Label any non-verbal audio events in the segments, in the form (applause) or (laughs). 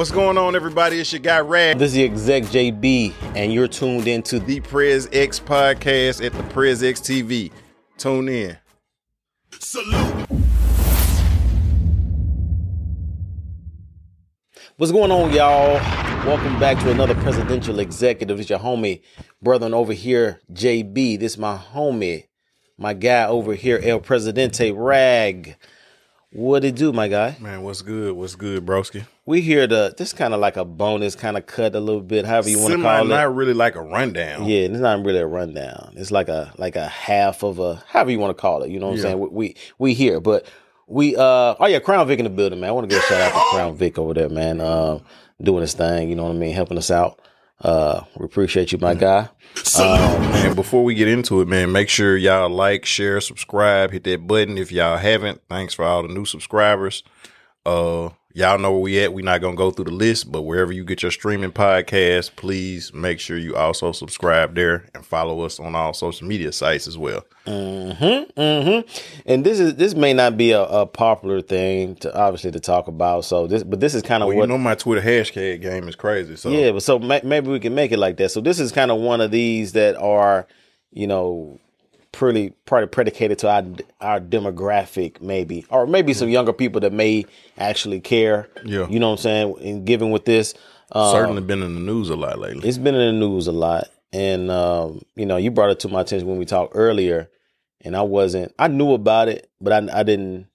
What's going on, everybody? It's your guy Rad, This is the exec JB, and you're tuned into the the Prez X podcast at the Prez X TV. Tune in. Salute. What's going on, y'all? Welcome back to another presidential executive. It's your homie, brother and over here, JB. This is my homie, my guy over here, El Presidente Rag. What it do, my guy? Man, what's good? What's good, broski? We here to this kind of like a bonus, kind of cut a little bit, however you want to call it. not really like a rundown. Yeah, it's not really a rundown. It's like a like a half of a however you want to call it. You know what Yeah. I'm saying? We, we we here, but we uh oh yeah, Crown Vic in the building, man. I want to give a shout out to (laughs) Crown Vic over there, man. Um, doing his thing. You know what I mean? Helping us out. Uh, we appreciate you, my guy. Man, before we get into it, man, make sure y'all like, share, subscribe, hit that button if y'all haven't. Thanks for all the new subscribers. Uh, y'all know where we at. We're not gonna go through the list, but wherever you get your streaming podcast, please make sure you also subscribe there and follow us on all social media sites as well. Mm-hmm. Mm-hmm. And this is this may not be a, a popular thing to obviously to talk about. So this, but this is kind of Well, what you know my Twitter hashtag game is crazy. So Yeah, but so ma- maybe we can make it like that. So this is kind of one of these that are, you know, pretty probably predicated to our our demographic, maybe, or maybe some younger people that may actually care. Yeah. you know what I'm saying. And given with this, uh, certainly been in the news a lot lately. it's been in the news a lot, and um, you know, you brought it to my attention when we talked earlier, and I wasn't, I knew about it, but I, I didn't.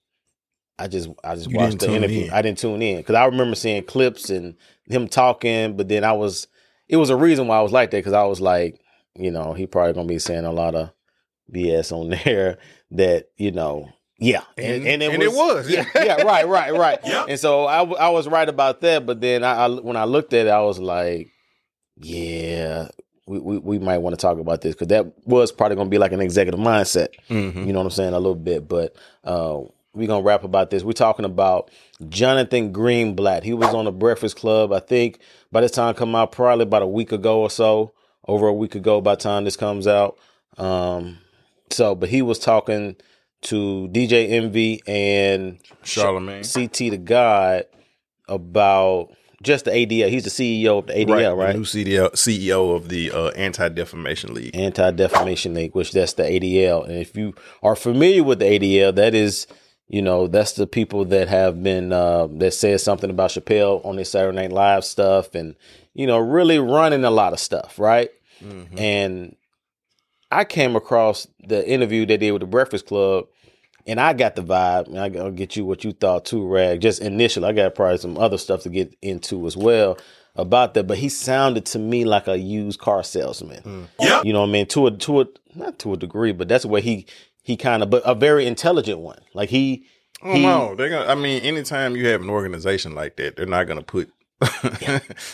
I just I just You watched the interview. in. I didn't tune in because I remember seeing clips and him talking, but then I was it was a reason why I was like that because I was like, you know, he probably gonna be saying a lot of BS on (laughs) there that you know, yeah, And- and it was. yeah, yeah, right, right, right. (laughs) And so I, I was right about that, but then I, I when I looked at it, I was like, yeah. We, we, we might want to talk about this because that was probably going to be like an executive mindset. Mhm. You know what I'm saying? A little bit, but uh, we're gonna rap about this. We're talking about Jonathan Greenblatt. He was on the Breakfast Club. I think by this time come out, probably about a week ago or so, over a week ago. By the time this comes out, um, so but he was talking to DJ Envy and Charlamagne. CT the God about just the ADL. He's the CEO of the ADL, right? The new CDL, CEO of the uh, Anti Defamation League. Anti Defamation League, which that's the ADL. And if you are familiar with the ADL, that is, you know, that's the people that have been uh, that said something about Chappelle on their Saturday Night Live stuff, and you know, really running a lot of stuff, right? And I came across the interview they did with the Breakfast Club, and I got the vibe. And I- I'll get you what you thought too, Rag. Just initially, I got probably some other stuff to get into as well about that. But he sounded to me like a used car salesman. Hmm. Yeah. You know what I mean? To a to a not to a degree, but that's where he he kind of but a very intelligent one. Like he Oh he no, they're gonna. I mean, anytime you have an organization like that, they're not gonna put. (laughs)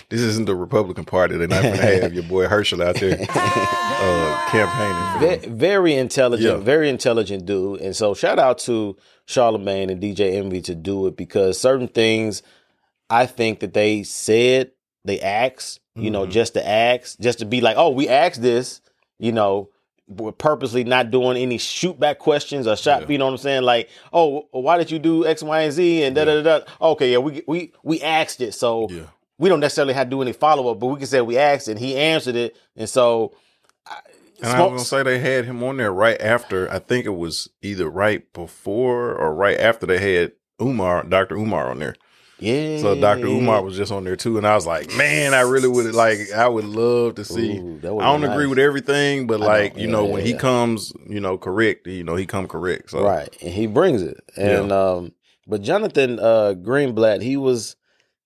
this isn't the Republican Party. They're not gonna have your boy Herschel out there (laughs) uh, campaigning. For ve- very intelligent, Yeah. very intelligent dude. And so shout out to Charlamagne and DJ Envy to do it because certain things I think that they said, they asked, you know, Mhm. just to ask, just to be like, oh, we asked this, you know, we're purposely not doing any shoot back questions or shot, Yeah. you know what I'm saying? Like, oh, why did you do X, Y, and Z and da da da da. Oh, okay, yeah, we we we asked it, so Yeah. we don't necessarily have to do any follow up, but we can say we asked and he answered it, and so. I- And I was gonna say they had him on there right after. I think it was either right before or right after they had Umar, Dr. Umar on there. Yeah. So Dr. Umar was just on there too, and I was like, man, I really would like. I would love to see. Ooh, I don't been agree with everything, but like you Yeah, know, yeah, when he comes, you know, correct, you know, he come correct. So Right. And he brings it. And um but Jonathan uh Greenblatt, he was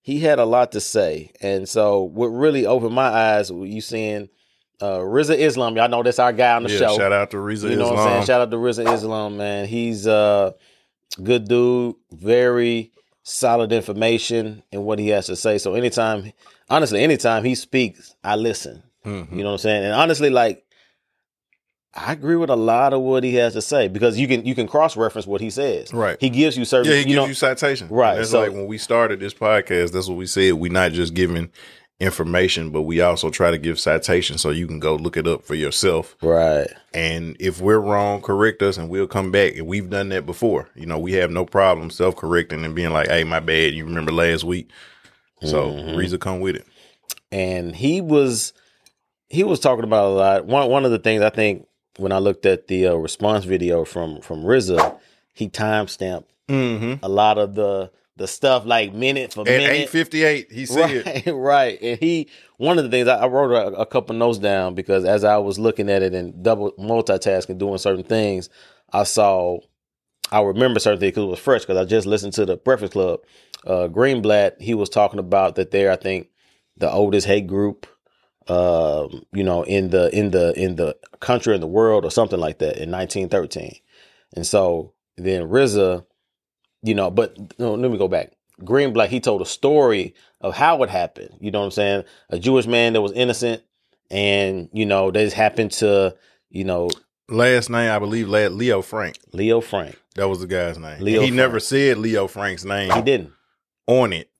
he had a lot to say. And so what really opened my eyes you seeing uh Rizza Islam, y'all know that's our guy on the yeah, show. shout out to Rizza you know Islam. what I'm saying? Shout out to Rizza Islam, man. He's uh good dude, very solid information in what he has to say. So anytime honestly, anytime he speaks, I listen. Mhm. You know what I'm saying? And honestly, like I agree with a lot of what he has to say because you can you can cross reference what he says. Right. He gives you certain. Yeah, he you gives know, you citation. Right, That's so- like when we started this podcast, that's what we said. We're not just giving information, but we also try to give citation so you can go look it up for yourself. right. And if we're wrong, correct us and we'll come back. And we've done that before. You know, we have no problem self correcting and being like, hey, my bad. You remember last week? So Mhm. Rizza come with it. and he was he was talking about a lot. One one of the things I think when I looked at the uh, response video from from Rizza, he timestamped Mm-hmm. a lot of the the stuff like minute for At minute. eight fifty eight, he said, Right, (laughs) right. And he, one of the things I, I wrote a, a couple notes down because as I was looking at it and double multitasking, doing certain things, I saw, I remember certain things because it was fresh because I just listened to the Breakfast Club. Uh, Greenblatt, he was talking about that they're, I think, the oldest hate group, um, you know, in the in the in the country in the world or something like that in 1913. And so then Rizza, you know, but no, let me go back. Greenblatt, he told a story of how it happened. You know what I'm saying? A Jewish man that was innocent, and you know, this happened to you know last name I believe Leo Frank. Leo Frank. That was the guy's name. Leo he Frank. never said Leo Frank's name He didn't on it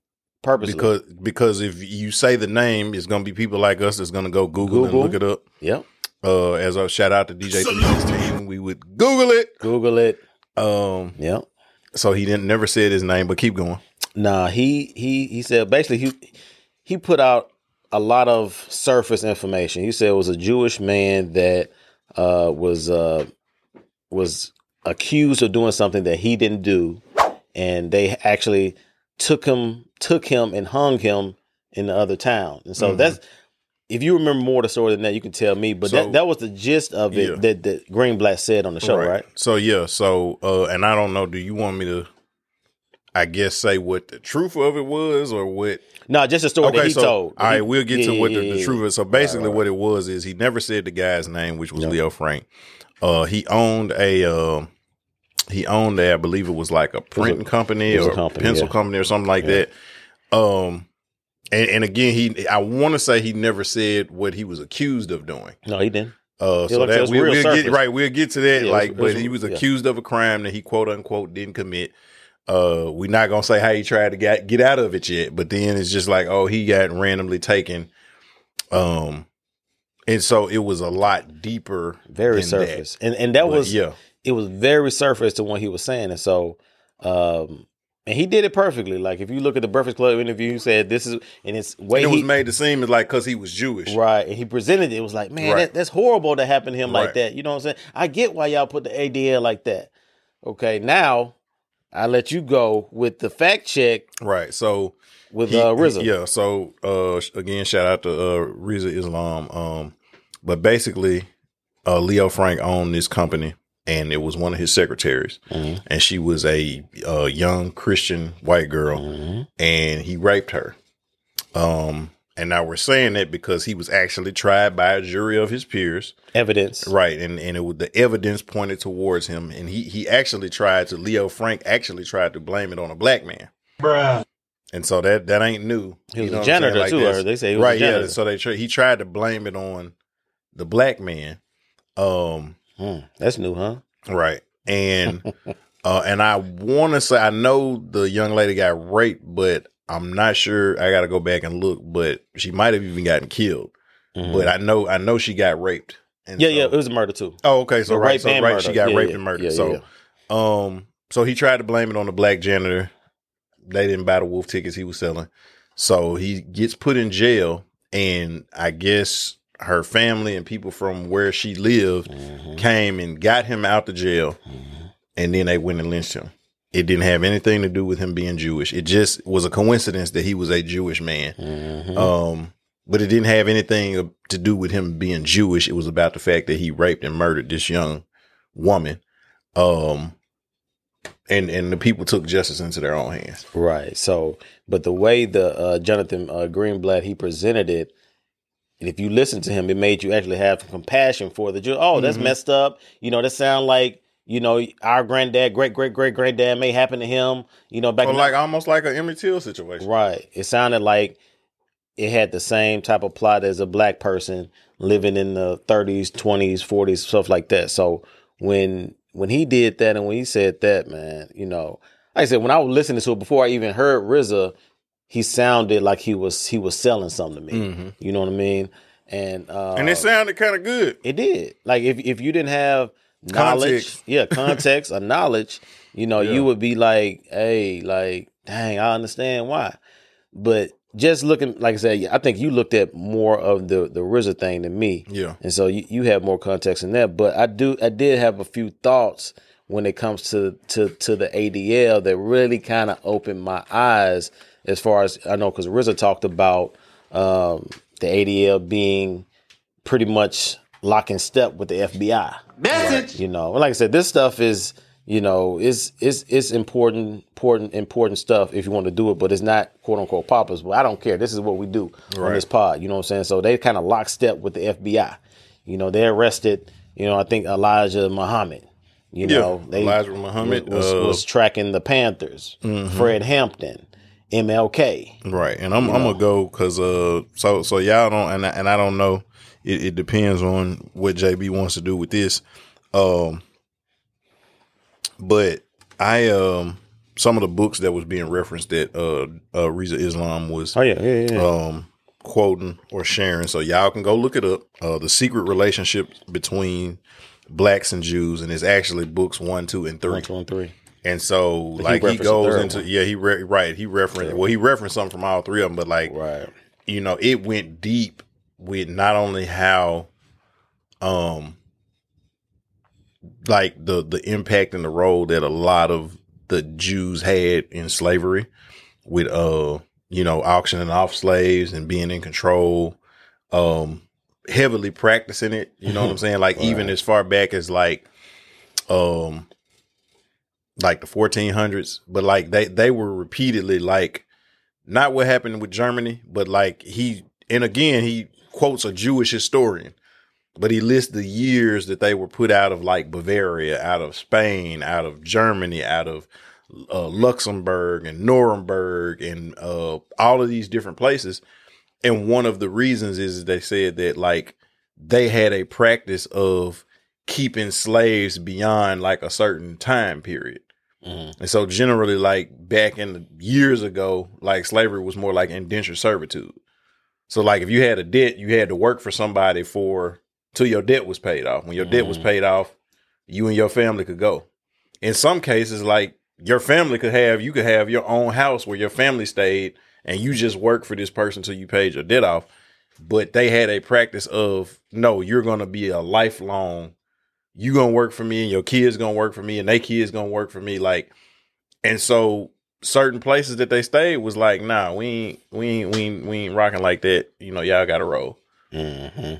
purposely. because because if you say the name, it's gonna be people like us that's gonna go Google, Google. and look it up. yep, Uh, as a shout out to DJ 316, we would Google it. Google it. Um, Yep. So he didn't never said his name, but keep going. Nah, he he he said basically he he put out a lot of surface information. He said it was a Jewish man that uh, was uh, was accused of doing something that he didn't do, and they actually took him took him and hung him in the other town. And so Mhm. that's if you remember more of the story than that, you can tell me. But So- that that was the gist of it Yeah. that that Greenblatt said on the show, right? So yeah, so uh, and I don't know. Do you want me to? I guess say what the truth of it was, or what? No, just the story that he so told. all right, we'll get yeah, to what the, the truth is. So basically, right. what it was is he never said the guy's name, which was Yep. Leo Frank. Uh, he owned a. Uh, he owned a, I believe it was like a printing company was a or company, pencil yeah. company or something like that. Um, and, and again, he I want to say he never said what he was accused of doing. No, he didn't. Uh, so like I said, that we, we'll surface. get right. We'll get to that. Yeah, like, it's- but it's- he was yeah. accused of a crime that he quote unquote didn't commit. Uh, we're not gonna say how he tried to get get out of it yet, but then it's just like, oh, he got randomly taken. Um, and so it was a lot deeper. Very than that. surface, and and that But was yeah, it was very surface to what he was saying, and so um, and he did it perfectly. Like if you look at the Breakfast Club interview, he said this is and it's way and it was he made to seem as like because he was Jewish. right, and he presented it. It was like man, Right. that, that's horrible to happen to him like that. You know what I'm saying? I get why y'all put the ADL like that. Okay, now I let you go with the fact check Right. So with He- uh, Rizza. yeah. So uh, again, shout out to uh, Rizza Islam. Um, but basically, uh, Leo Frank owned this company, and it was one of his secretaries, Mhm. and she was a uh, young Christian white girl, Mhm. and he raped her. Um, and now we're saying that because he was actually tried by a jury of his peers, Evidence. right? And and it was the evidence pointed towards him, and he he actually tried to Leo Frank actually tried to blame it on a black man. And so that that ain't new. He was You know a what I'm saying? janitor Like too. this. Or they say he was right? a janitor. Yeah. So they tr- he tried to blame it on the black man. Um. Hmm, that's new, huh? Right. And (laughs) uh, and I want to say I know the young lady got raped, but I'm not sure. I got to go back and look, but she might have even gotten killed. Mhm. But I know I know she got raped. And yeah, so- yeah, it was a murder too. Oh, okay. So right, so right, murder. she got Yeah, raped yeah, and murdered. so, um, so he tried to blame it on the black janitor. They didn't buy the wolf tickets he was selling, so he gets put in jail. And I guess her family and people from where she lived Mhm. came and got him out the jail, Mhm. and then they went and lynched him. It didn't have anything to do with him being Jewish. It just was a coincidence that he was a Jewish man. Mhm. Um, but it didn't have anything to do with him being Jewish. It was about the fact that he raped and murdered this young woman. Um, and and the people took justice into their own hands. Right. So, but the way the uh, Jonathan uh, Greenblatt he presented it, and if you listen to him, it made you actually have compassion for the Jew. Oh, that's Mhm. messed up. You know, that sound like you know our granddad, great great great granddad may happen to him. You know, back So like almost like an Emmett Till situation. Right. It sounded like it had the same type of plot as a black person living in the 30s, 20s, 40s, stuff like that. So when when he did that and when he said that, man, you know, like I said, when I was listening to it before I even heard Rizza, he sounded like he was he was selling something to me. Mhm. You know what I mean? And uh, And it sounded kind of good. it did. Like if if you didn't have knowledge, Context. yeah, (laughs) context or knowledge, you know, Yeah. you would be like, hey, like, dang, I understand why. But just looking, like I said, I think you looked at more of the the Rizza thing than me. Yeah. and so you, you have more context in that. But I do, I did have a few thoughts when it comes to to to the ADL that really kind of opened my eyes as far as I know, because Rizza talked about um, the ADL being pretty much lock in step with the FBI. Message. You know, like I said, this stuff is you know it's it's it's important important important stuff if you want to do it, but it's not quote unquote poppers. But I don't care. This is what we do on this pod. You know what I'm saying? So they kind of lock step with the FBI. You know, they arrested. You know, I think Elijah Muhammad. You Yeah, know, they Elijah Muhammad, was, uh, mm-hmm. was tracking the Panthers. Fred Hampton, MLK. Right, and I'm I'm gonna go because uh, so so y'all don't and I, and I don't know. It, it depends on what JB wants to do with this. Um, but I um some of the books that was being referenced that uh uh Rizza Islam was Oh yeah, yeah, yeah. um quoting or sharing, so y'all can go look it up. Uh, the secret relationship between blacks and Jews, and it's actually books one, two, and three. One, two, and three. And so, like he the goes into one. yeah, he re- right he referenced well he referenced something from all three of them, but like Right. you know it went deep with not only how um like the the impact and the role that a lot of the Jews had in slavery with uh you know auctioning off slaves and being in control um heavily practicing it you know what i'm (laughs) saying like even as far back as like um like the 1400s but like they they were repeatedly like not what happened with germany but like he and again he quotes a jewish historian but he lists the years that they were put out of like bavaria out of spain out of germany out of uh, luxembourg and nuremberg and uh, all of these different places. And one of the reasons is they said that like they had a practice of keeping slaves beyond like a certain time period Mhm. and so generally, like back in the years ago, like slavery was more like indentured servitude. So like if you had a debt, you had to work for somebody for till your debt was paid off. When your debt was Mhm. paid off, you and your family could go. In some cases, like your family could have you could have your own house where your family stayed and you just work for this person till you paid your debt off. But they had a practice of no, you're gonna be a lifelong you gonna work for me and your kids gonna work for me and they kids gonna work for me like and so certain places that they stayed was like nah we ain't we ain't we ain't, we ain't rocking like that. You know y'all gotta roll. Hmm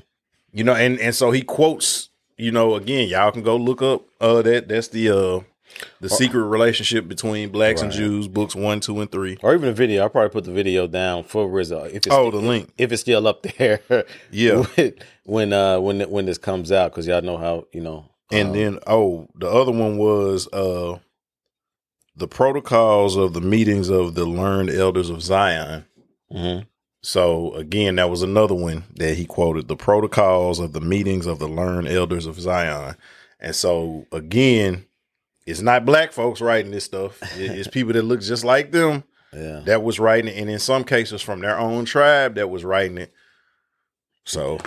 you know and and so he quotes you know again y'all can go look up uh that that's the uh the secret relationship between blacks and jews books one two and three. Or even a video. I'll probably put the video down for Rizza if it's Oh, the link if it's still up there. (laughs) Yeah. when uh when when this comes out because y'all know how you know. And um, then oh, the other one was uh the protocols of the meetings of the learned elders of Zion. mhm. So again, that was another one that he quoted the protocols of the meetings of the learned elders of Zion. And so again, it's not black folks writing this stuff. It's (laughs) people that look just like them yeah. that was writing it, and in some cases from their own tribe that was writing it. So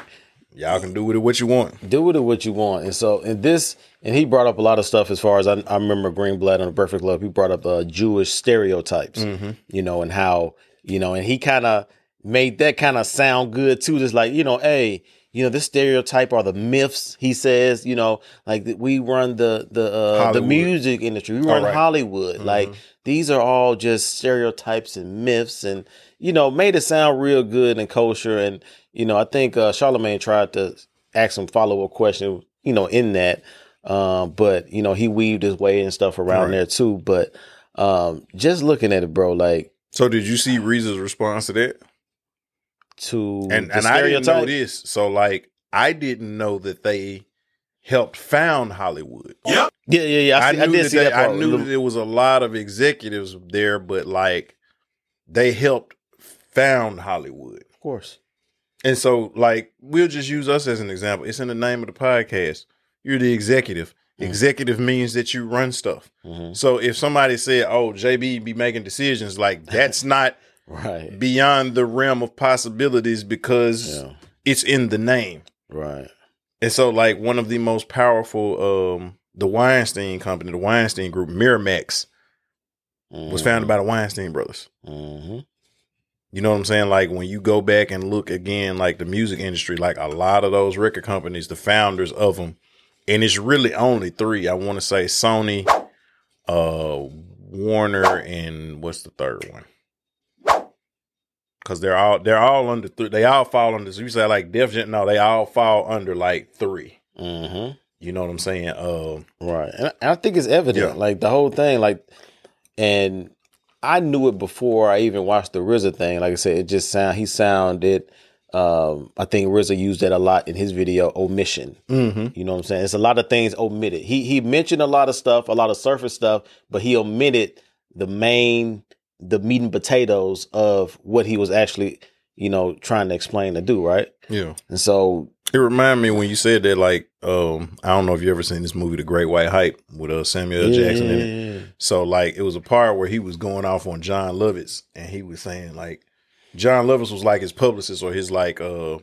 y'all can do with it what you want. do with it what you want. And so, and this, and he brought up a lot of stuff as far as I, I remember Greenblatt on the Perfect Love. He brought up uh, Jewish stereotypes, Mm-hmm. you know, and how, you know, and he kind of made that kind of sound good too. Just like, you know, hey, you know, this stereotype are the myths. He says, you know, like we run the the uh, the music industry. We run right. Hollywood. Mhm. Like these are all just stereotypes and myths, and you know, made it sound real good and kosher. And you know, I think uh, Charlamagne tried to ask some follow up question, you know, in that. Um, but you know, he weaved his way and stuff around Right. there too. But um, just looking at it, bro, like So did you see Reese's response to that? To and the and I didn't know this. So like I didn't know that they helped found Hollywood. Yep. Yeah, yeah, yeah. I, I, see- I knew did that see they, that I knew that there was a lot of executives there, but like they helped found Hollywood. of course. And so like we'll just use us as an example. It's in the name of the podcast. You're the executive. Mhm. Executive means that you run stuff. hmm So if somebody said, "Oh, JB be making decisions," like (laughs) that's not Right. beyond the realm of possibilities because Yeah. it's in the name. Right. And so, like one of the most powerful, um, the Weinstein Company, the Weinstein Group, Miramax, was founded by the Weinstein brothers. hmm You know what I'm saying? Like when you go back and look again, like the music industry, like a lot of those record companies, the founders of them, and it's really only three. I want to say Sony, uh, Warner, and what's the third one? Because they're all they're all under three. They all fall under. So you say like Def Jam, no, they all fall under like 3 Mm-hmm. You know what I'm saying? Uh, Right. And I, I think it's evident. Yeah. Like the whole thing, like and I knew it before I even watched the Rizza thing. Like I said, it just sound he sounded um I think Rizza used that a lot in his video omission. mm-hmm. You know what I'm saying? It's a lot of things omitted. He he mentioned a lot of stuff, a lot of surface stuff, but he omitted the main the meat and potatoes of what he was actually, you know, trying to explain to do, right? Yeah. And so It reminded me when you said that, like, um, I don't know if you ever seen this movie, The Great White Hype, with uh, Samuel L. Jackson in it. Yeah. So like it was a part where he was going off on Jon Lovitz and he was saying like Jon Lovitz was like his publicist or his like uh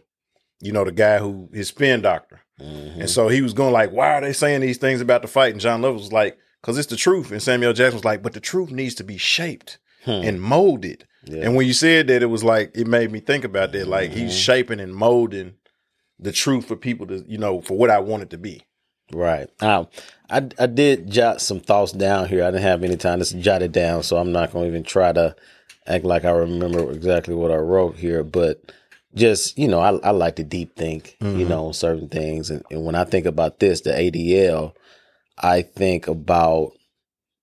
you know the guy who his spin doctor. Mhm. And so he was going like, why are they saying these things about the fight? And Jon Lovitz was like, because it's the truth. And Samuel Jackson was like, but the truth needs to be shaped Hmm. and molded. Yeah. And when you said that, it was like it made me think about that. Like he's Mhm. shaping and molding the truth for people to, you know, for what I want it to be. Right. Um, I I did jot some thoughts down here. I didn't have any time to jot it down, so I'm not going to even try to act like I remember exactly what I wrote here. But just you know, I, I like to deep think, you Mhm. know, certain things. And, and when I think about this, the ADL, I think about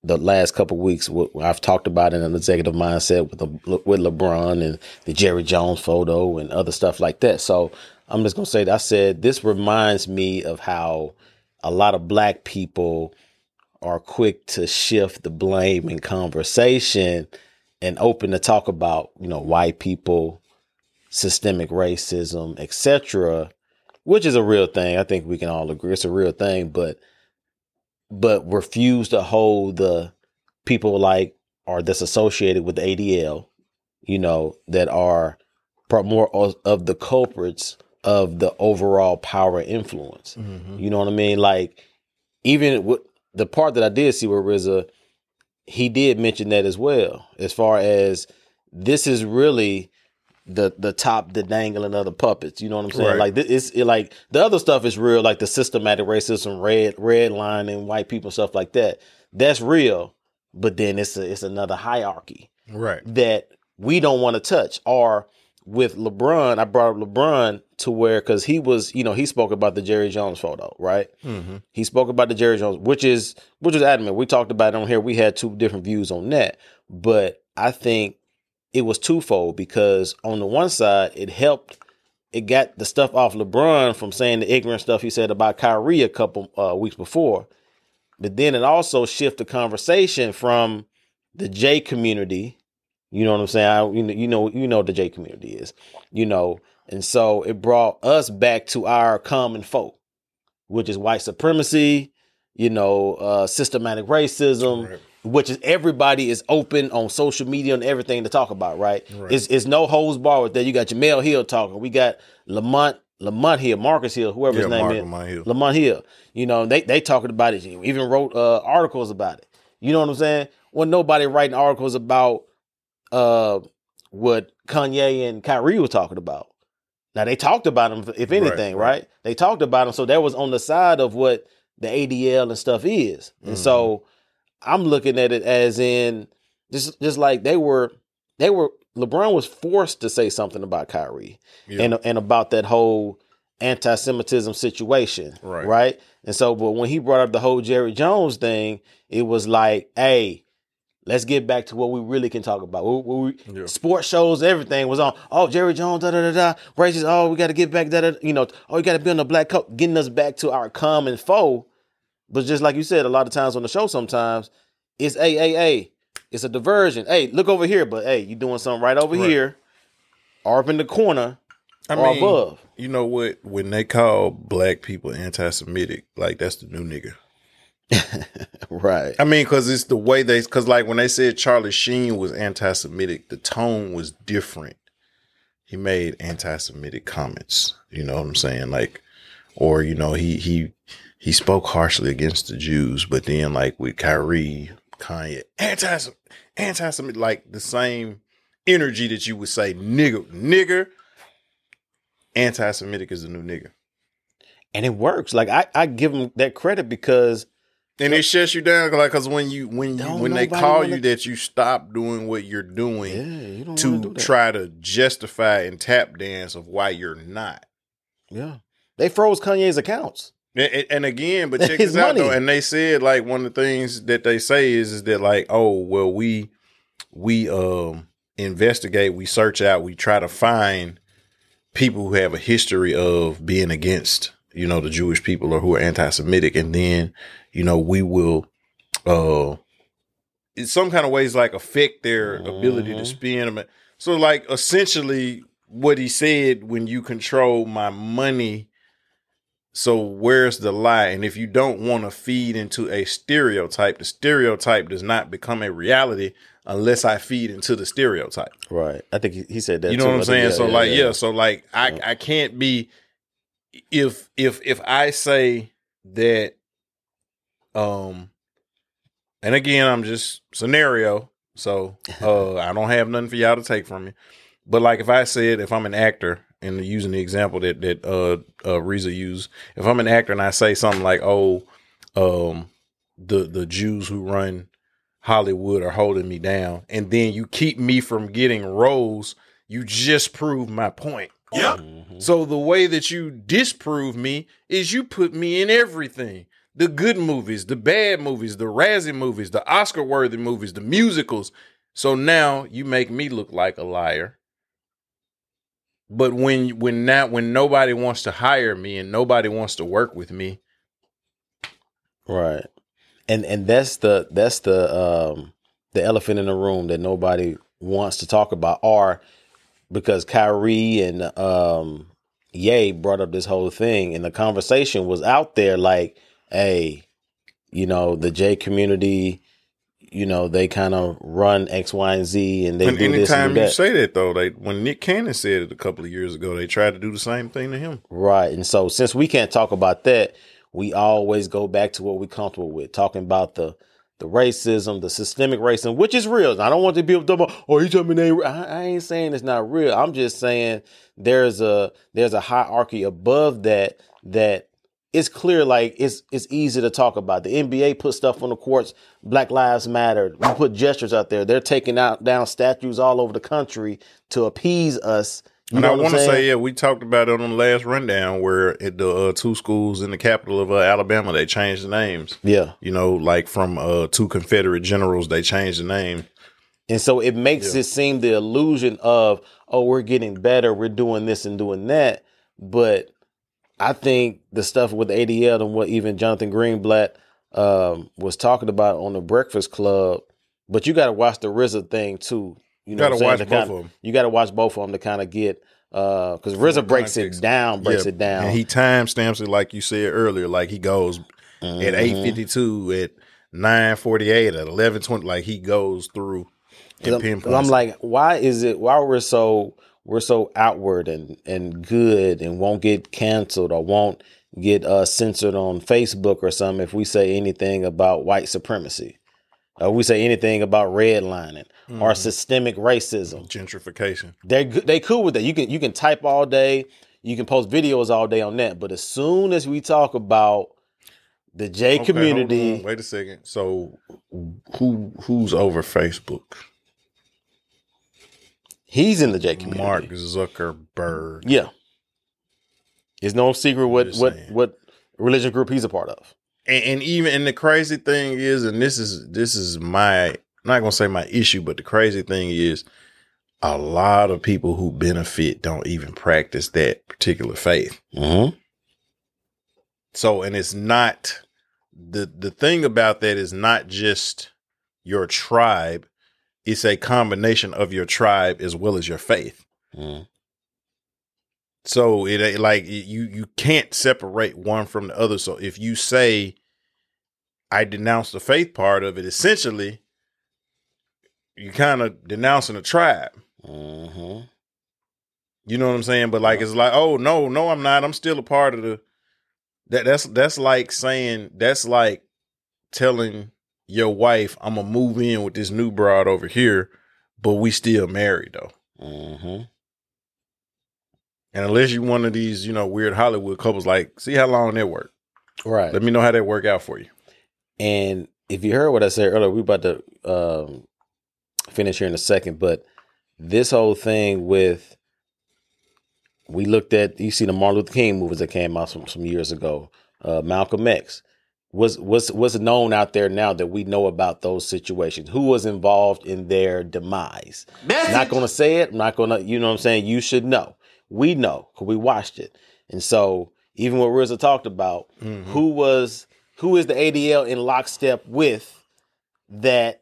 the last couple weeks. I've talked about in an executive mindset with the, with LeBron and the Jerry Jones photo and other stuff like that. So I'm just gonna say that I said this reminds me of how a lot of black people are quick to shift the blame in conversation and open to talk about you know white people systemic racism etc which is a real thing i think we can all agree it's a real thing but but refuse to hold the people like are that's associated with the adl you know that are more of the culprits of the overall power and influence mm-hmm. you know what I mean? Like even with the part that I did see where Rizza, he did mention that as well, as far as this is really the the top the dangling of the puppets. You know what I'm saying? Right. Like this it's it, like the other stuff is real, like the systematic racism, red red line and white people stuff like that. That's real, but then it's a, it's another hierarchy Right. that we don't want to touch. Or with LeBron, I brought up LeBron to where because he was, you know, he spoke about the Jerry Jones photo, right? Mm-hmm. He spoke about the Jerry Jones, which is which is adamant. We talked about it on here. We had two different views on that, but I think it was twofold because on the one side, it helped. It got the stuff off LeBron from saying the ignorant stuff he said about Kyrie a couple uh, weeks before, but then it also shifted the conversation from the J community. You know what I'm saying? I, you know, you know, you know what the J community is. You know, and so it brought us back to our common folk, which is white supremacy. You know, uh, systematic racism, Right. Which is everybody is open on social media and everything to talk about. Right? Right. It's it's no holds bar with that. You got Jemele Hill talking. We got Lamont Lamont Hill, Marcus Hill, whoever Yeah, his name Mark is. Lamont Hill. Lamont Hill. You know, they they talking about it. Even wrote uh, articles about it. You know what I'm saying? Well, nobody writing articles about uh, what Kanye and Kyrie were talking about. Now they talked about them, if anything, right? right. They talked about them, so that was on the side of what the ADL and stuff is. And so I'm looking at it as in just just like they were they were LeBron was forced to say something about Kyrie Yeah. and and about that whole anti-Semitism situation, Right. Right. And so, but when he brought up the whole Jerry Jones thing, it was like, hey, let's get back to what we really can talk about. We- Yeah. Sports shows, everything was on. Oh, Jerry Jones, da da da da. Racist. Oh, we got to get back. Da da. You know. Oh, you got to be on the black coat, getting us back to our common foe. But just like you said, a lot of times on the show, sometimes it's a a a. It's a diversion. Hey, look over here, but hey, you doing something right over Right. here, or up in the corner, I or mean, above. you know what? When they call black people anti-Semitic, like that's the new nigga. (laughs) Right. I mean, because it's the way they, because like when they said Charlie Sheen was anti-Semitic, the tone was different. He made anti-Semitic comments. You know what I'm saying? Like, or you know, he he he spoke harshly against the Jews, but then like with Kyrie, Kanye, anti anti-Semitic, like the same energy that you would say nigger, nigger. Anti-Semitic is the new nigger, and it works. Like I, I give them that credit because and it shuts you down. Like because when you when you when they call wanna- you that you stop doing what you're doing yeah, you wanna do try to justify and tap dance of why you're not. Yeah, they froze Kanye's accounts. And, and- again, but (laughs) check this out money. though. And they said like one of the things that they say is is that like, oh well, we we um investigate, we search out, we try to find people who have a history of being against you know the Jewish people or who are anti-Semitic, and then you know we will uh in some kind of ways like affect their ability to Mhm. spend them. So like essentially what he said when you control my money so where's the lie? And if you don't want to feed into a stereotype, the stereotype does not become a reality unless I feed into the stereotype. Right. I think he, said that. you know too. what I'm think- saying? so like yeah. so like I Yeah. I can't be if if if I say that um and again I'm just scenario, so (laughs) uh I don't have nothing for y'all to take from me. But like if I said if I'm an actor and using the example that that uh uh Rizza used, if I'm an actor and I say something like, "Oh, um the the Jews who run Hollywood are holding me down," and then you keep me from getting roles, you just prove my point. Mhm. So the way that you disprove me is you put me in everything. The good movies, the bad movies, the Razzie movies, the Oscar worthy movies, the musicals. So now you make me look like a liar. But when when now when nobody wants to hire me and nobody wants to work with me, Right. And and that's the that's the um the elephant in the room that nobody wants to talk about or because Kyrie and um Ye brought up this whole thing and the conversation was out there like, hey, you know, the J community, you know, they kind of run X, Y, and Z and they and do this and anytime you say that though, they when Nick Cannon said it a couple of years ago, they tried to do the same thing to him. Right. And so since we can't talk about that, we always go back to what we're comfortable with, talking about the the racism, the systemic racism, which is real. I don't want to be able to talk about, oh, you tell me they I, I ain't saying it's not real. I'm just saying there's a there's a hierarchy above that that it's clear like it's it's easy to talk about. The NBA put stuff on the courts, Black Lives Matter. We put gestures out there. They're taking out down statues all over the country to appease us. You And I want to say, yeah, we talked about it on the last rundown where at the uh, two schools in the capital of uh, Alabama, they changed the names. yeah. You know, like from uh, two Confederate generals, they changed the name. And so it makes Yeah. it seem the illusion of, oh, we're getting better, we're doing this and doing that. But I think the stuff with ADL and what even Jonathan Greenblatt um, was talking about on the Breakfast Club, but you got to watch the Rizza thing too. You know, Gotta watch both kinda- of 'em. You got to watch both of them to kind of get because Rizza the breaks it down, breaks Yeah, it down. And he time stamps it like you said earlier. Like he goes at Mhm. eight fifty two, at nine forty eight, at eleven twenty. Like he goes through and I'm. I'm like, why is it? Why we're so we're so outward and and good and won't get canceled or won't get uh, censored on Facebook or something if we say anything about white supremacy, or we say anything about redlining or Mhm. systemic racism. gentrification. They're they cool with that. You can you can type all day, you can post videos all day on that, but as soon as we talk about the J Okay, community. Wait a second. So who who's over Facebook? He's in the J community. Mark Zuckerberg. Yeah. It's no secret what what saying. what religion group he's a part of. and, and even and the crazy thing is, and this is this is my I'm not gonna say my issue, but the crazy thing is, a lot of people who benefit don't even practice that particular faith. Mm-hmm. So, and it's not the the thing about that is not just your tribe; it's a combination of your tribe as well as your faith. Mm-hmm. So it like you you can't separate one from the other. So if you say I denounce the faith part of it, essentially you kind of denouncing a tribe. Mm-hmm. You know what I'm saying? But like Yeah. it's like, oh no, no, I'm not. I'm still a part of the that that's that's like saying that's like telling your wife I'm gonna move in with this new broad over here, but we still married though. Mm-hmm. And unless you're one of these, you know, weird Hollywood couples, like, see how long that work. Right. Let me know how that work out for you. And if you heard what I said earlier, we about to um, finish here in a second, but this whole thing with we looked at you see the Martin Luther King movies that came out some, some years ago, uh, Malcolm X. Was was was known out there now that we know about those situations? Who was involved in their demise? I'm not gonna say it. I'm not gonna. You know what I'm saying? You should know. We know because we watched it, and so even what Rizza talked about, Mm-hmm. who was who is the ADL in lockstep with that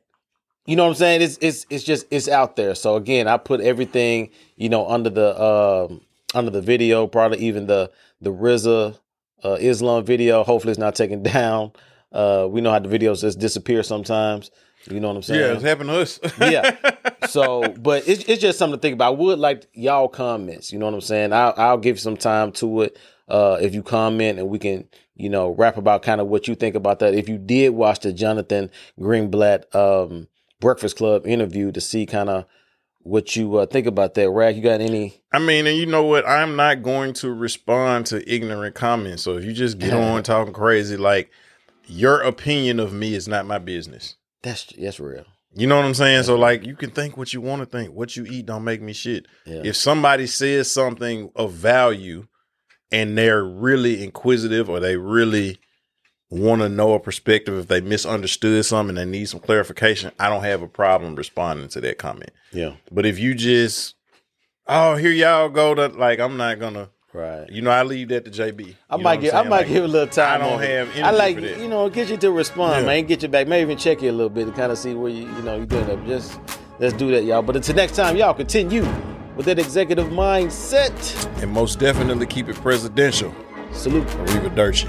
you know what I'm saying? It's it's it's just it's out there. So again, I put everything you know under the um under the video, probably even the the Rizza uh, Islam video. Hopefully, it's not taken (laughs) down. Uh, we know how the videos just disappear sometimes. You know what I'm saying? Yeah, it's happened to us. yeah. (laughs) So, but it's, it's just something to think about. I would like y'all comments. You know what I'm saying? I'll, I'll give some time to it. Uh, if you comment and we can, you know, rap about kind of what you think about that. If you did watch the Jonathan Greenblatt um, Breakfast Club interview to see kind of what you uh, think about that, Rag, you got any? I mean, and you know what? I'm not going to respond to ignorant comments. So if you just get on (laughs) talking crazy, like your opinion of me is not my business. That's that's real. You know what I'm saying? So like you can think what you want to think. What you eat don't make me shit. Yeah. If somebody says something of value and they're really inquisitive or they really want to know a perspective if they misunderstood something and they need some clarification, I don't have a problem responding to that comment. Yeah. But if you just oh here y'all go to like I'm not gonna Right. you know I leave that to JB. I might give I might Like, give a little time. I don't have I like you know get you to respond, Yeah. man. Get you back. Maybe even check you a little bit to kind of see where you you know you're doing that. Just let's do that, y'all. But until next time, y'all continue with that executive mindset. and most definitely keep it presidential. Salute. Arriva Dirty.